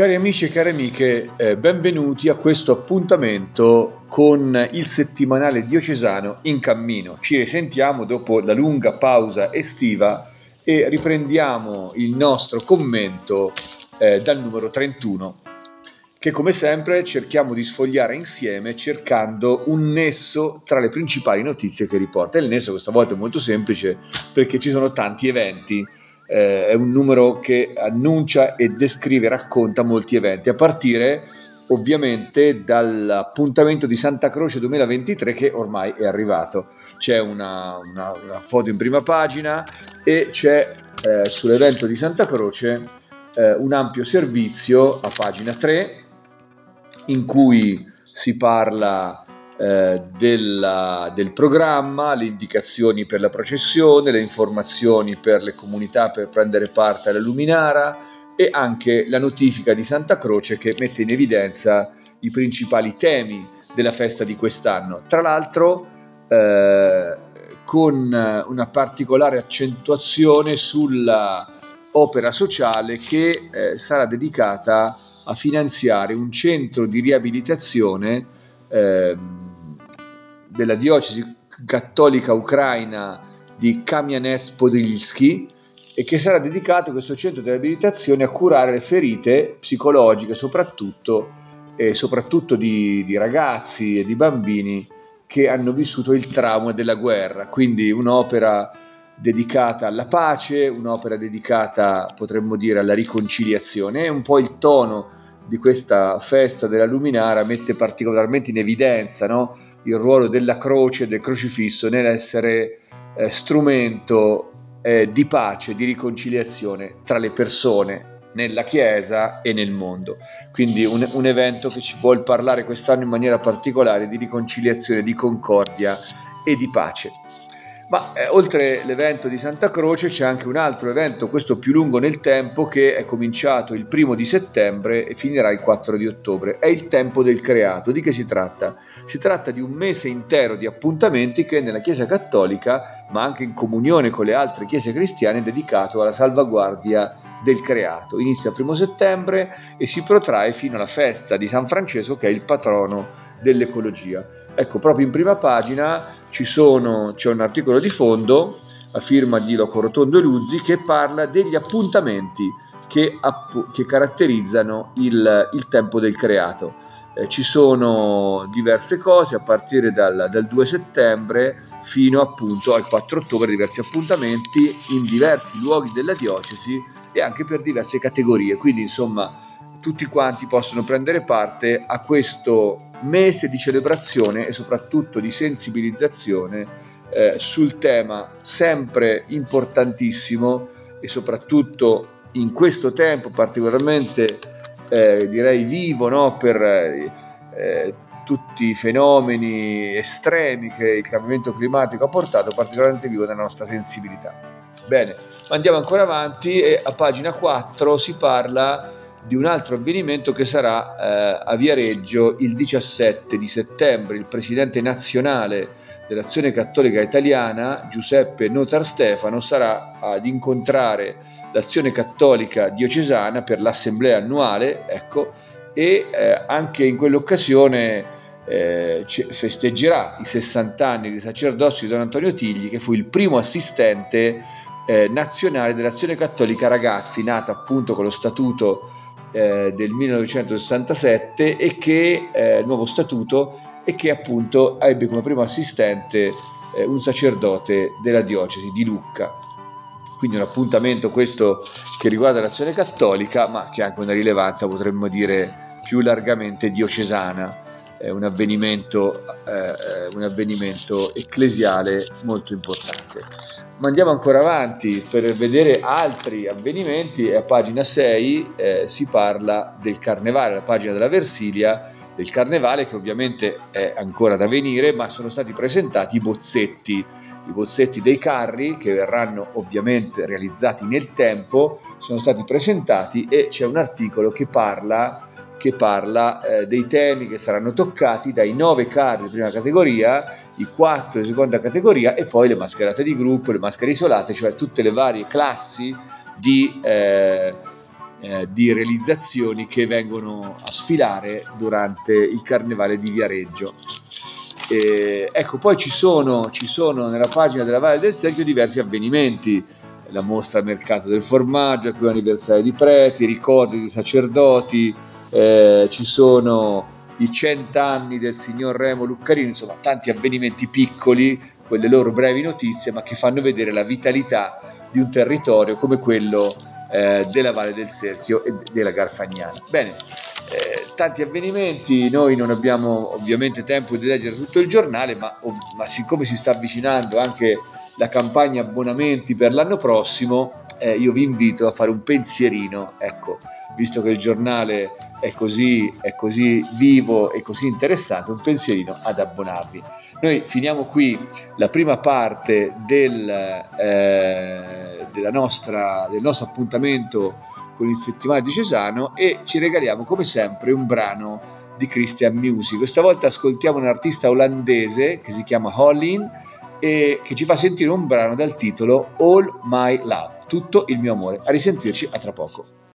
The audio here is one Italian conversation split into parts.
Cari amici e cari amiche, eh, benvenuti a questo appuntamento con il settimanale diocesano in cammino. Ci risentiamo dopo la lunga pausa estiva e riprendiamo il nostro commento eh, dal numero 31 che come sempre cerchiamo di sfogliare insieme cercando un nesso tra le principali notizie che riporta. Il nesso questa volta è molto semplice perché ci sono tanti eventi eh, è un numero che annuncia e descrive, racconta molti eventi, a partire ovviamente dall'appuntamento di Santa Croce 2023 che ormai è arrivato. C'è una, una, una foto in prima pagina e c'è eh, sull'evento di Santa Croce eh, un ampio servizio a pagina 3 in cui si parla eh, della, del programma, le indicazioni per la processione, le informazioni per le comunità per prendere parte alla luminara e anche la notifica di Santa Croce che mette in evidenza i principali temi della festa di quest'anno. Tra l'altro eh, con una particolare accentuazione sulla opera sociale che eh, sarà dedicata a finanziare un centro di riabilitazione eh, della diocesi cattolica ucraina di Kamianets-Podilsky e che sarà dedicato questo centro di riabilitazione a curare le ferite psicologiche soprattutto, e soprattutto di, di ragazzi e di bambini che hanno vissuto il trauma della guerra, quindi un'opera dedicata alla pace, un'opera dedicata potremmo dire alla riconciliazione, è un po' il tono di questa festa della luminara mette particolarmente in evidenza no? il ruolo della croce, del crocifisso nell'essere eh, strumento eh, di pace, di riconciliazione tra le persone nella Chiesa e nel mondo. Quindi un, un evento che ci vuole parlare quest'anno in maniera particolare di riconciliazione, di concordia e di pace. Ma eh, oltre l'evento di Santa Croce c'è anche un altro evento, questo più lungo nel tempo, che è cominciato il primo di settembre e finirà il 4 di ottobre. È il tempo del creato. Di che si tratta? Si tratta di un mese intero di appuntamenti che nella Chiesa Cattolica, ma anche in comunione con le altre chiese cristiane, è dedicato alla salvaguardia del creato. Inizia il primo settembre e si protrae fino alla festa di San Francesco, che è il patrono dell'ecologia. Ecco, proprio in prima pagina sono, c'è un articolo di fondo a firma di Loco Rotondo e Luzzi che parla degli appuntamenti che, app- che caratterizzano il, il, tempo del creato. Eh, ci sono diverse cose a partire dal, dal 2 settembre fino appunto al 4 ottobre, diversi appuntamenti in diversi luoghi della diocesi e anche per diverse categorie. Quindi insomma tutti quanti possono prendere parte a questo mese di celebrazione e soprattutto di sensibilizzazione eh, sul tema sempre importantissimo e soprattutto in questo tempo particolarmente eh, direi vivo no? per eh, tutti i fenomeni estremi che il cambiamento climatico ha portato, particolarmente vivo nella nostra sensibilità. Bene, andiamo ancora avanti e a pagina 4 si parla di un altro avvenimento che sarà eh, a Viareggio il 17 di settembre. Il presidente nazionale dell'Azione Cattolica Italiana, Giuseppe Notar Stefano, sarà ad incontrare l'Azione Cattolica Diocesana per l'assemblea annuale, ecco, e eh, anche in quell'occasione eh, festeggerà i 60 anni di sacerdozio di Don Antonio Tigli, che fu il primo assistente eh, nazionale dell'Azione Cattolica Ragazzi, nata appunto con lo statuto eh, del 1967 e che, eh, nuovo statuto, e che appunto ebbe come primo assistente eh, un sacerdote della diocesi di Lucca. Quindi un appuntamento questo che riguarda l'azione cattolica, ma che ha anche una rilevanza, potremmo dire, più largamente diocesana un avvenimento, eh, un avvenimento ecclesiale molto importante. Ma andiamo ancora avanti per vedere altri avvenimenti e a pagina 6 eh, si parla del carnevale, la pagina della Versilia del carnevale che ovviamente è ancora da venire, ma sono stati presentati i bozzetti, i bozzetti dei carri che verranno ovviamente realizzati nel tempo, sono stati presentati e c'è un articolo che parla che parla eh, dei temi che saranno toccati dai nove carri di prima categoria, i quattro di seconda categoria e poi le mascherate di gruppo, le maschere isolate, cioè tutte le varie classi di, eh, eh, di realizzazioni che vengono a sfilare durante il carnevale di Viareggio. E, ecco, poi ci sono, ci sono nella pagina della Valle del Serchio diversi avvenimenti, la mostra mercato del formaggio, il primo anniversario di preti, ricordi di sacerdoti, eh, ci sono i cent'anni del signor Remo Luccarini, insomma tanti avvenimenti piccoli, quelle loro brevi notizie, ma che fanno vedere la vitalità di un territorio come quello eh, della Valle del Serchio e della Garfagnana. Bene, eh, tanti avvenimenti, noi non abbiamo ovviamente tempo di leggere tutto il giornale, ma, ma siccome si sta avvicinando anche la campagna abbonamenti per l'anno prossimo, eh, io vi invito a fare un pensierino, ecco, visto che il giornale è così, è così vivo e così interessante, un pensierino ad abbonarvi. Noi finiamo qui la prima parte del, eh, nostra, del nostro appuntamento con il settimanale di Cesano e ci regaliamo come sempre un brano di Christian Music. Questa volta ascoltiamo un artista olandese che si chiama Hollin e che ci fa sentire un brano dal titolo All My Love, tutto il mio amore. A risentirci a tra poco.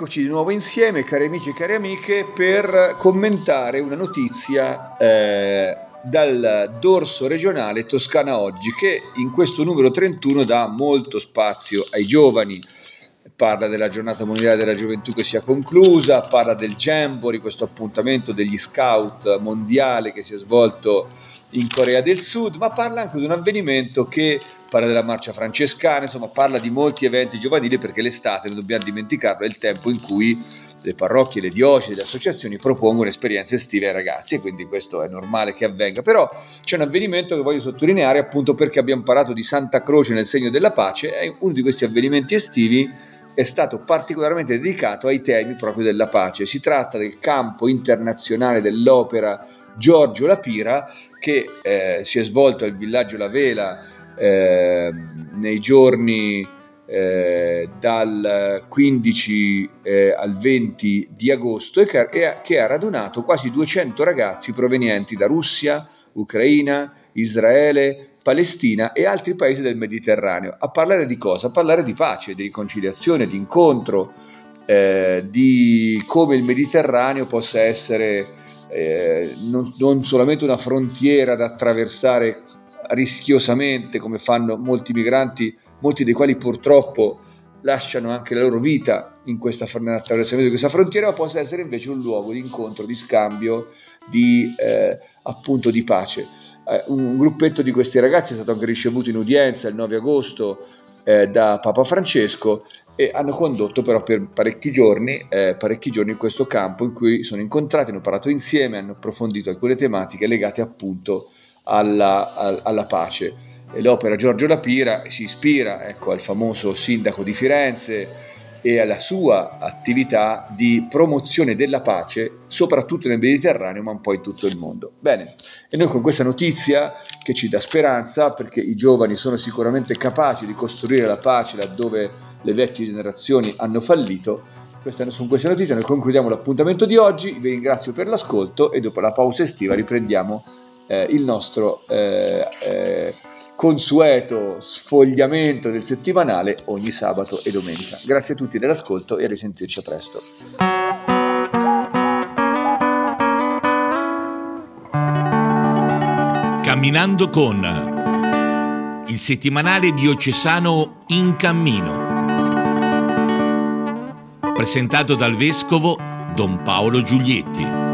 Eccoci di nuovo insieme, cari amici e cari amiche, per commentare una notizia eh, dal dorso regionale Toscana Oggi, che in questo numero 31 dà molto spazio ai giovani. Parla della giornata mondiale della gioventù che si è conclusa, parla del Jamboree, questo appuntamento degli scout mondiale che si è svolto in Corea del Sud, ma parla anche di un avvenimento che parla della marcia francescana, insomma parla di molti eventi giovanili perché l'estate, non dobbiamo dimenticarlo, è il tempo in cui le parrocchie, le diocesi, le associazioni propongono esperienze estive ai ragazzi e quindi questo è normale che avvenga. Però c'è un avvenimento che voglio sottolineare appunto perché abbiamo parlato di Santa Croce nel segno della pace, è uno di questi avvenimenti estivi è stato particolarmente dedicato ai temi proprio della pace. Si tratta del campo internazionale dell'opera Giorgio Lapira che eh, si è svolto al villaggio La Vela eh, nei giorni eh, dal 15 eh, al 20 di agosto e che ha radunato quasi 200 ragazzi provenienti da Russia, Ucraina, Israele, Palestina e altri paesi del Mediterraneo. A parlare di cosa? A parlare di pace, di riconciliazione, di incontro, eh, di come il Mediterraneo possa essere eh, non, non solamente una frontiera da attraversare rischiosamente come fanno molti migranti, molti dei quali purtroppo lasciano anche la loro vita in questa, nell'attraversamento di questa frontiera, ma possa essere invece un luogo di incontro, di scambio, di, eh, appunto di pace. Eh, un, gruppetto di questi ragazzi è stato anche ricevuto in udienza il 9 agosto eh, da Papa Francesco e hanno condotto però per parecchi giorni, eh, parecchi giorni in questo campo in cui sono incontrati, hanno parlato insieme, hanno approfondito alcune tematiche legate appunto alla, alla pace. L'opera Giorgio Lapira si ispira ecco, al famoso sindaco di Firenze e alla sua attività di promozione della pace, soprattutto nel Mediterraneo, ma un po' in tutto il mondo. Bene, e noi con questa notizia che ci dà speranza, perché i giovani sono sicuramente capaci di costruire la pace laddove le vecchie generazioni hanno fallito, con queste notizie noi concludiamo l'appuntamento di oggi, vi ringrazio per l'ascolto e dopo la pausa estiva riprendiamo eh, il nostro eh, eh, consueto sfogliamento del settimanale ogni sabato e domenica. Grazie a tutti dell'ascolto e a risentirci a presto. Camminando con il settimanale diocesano In Cammino. Presentato dal vescovo Don Paolo Giulietti.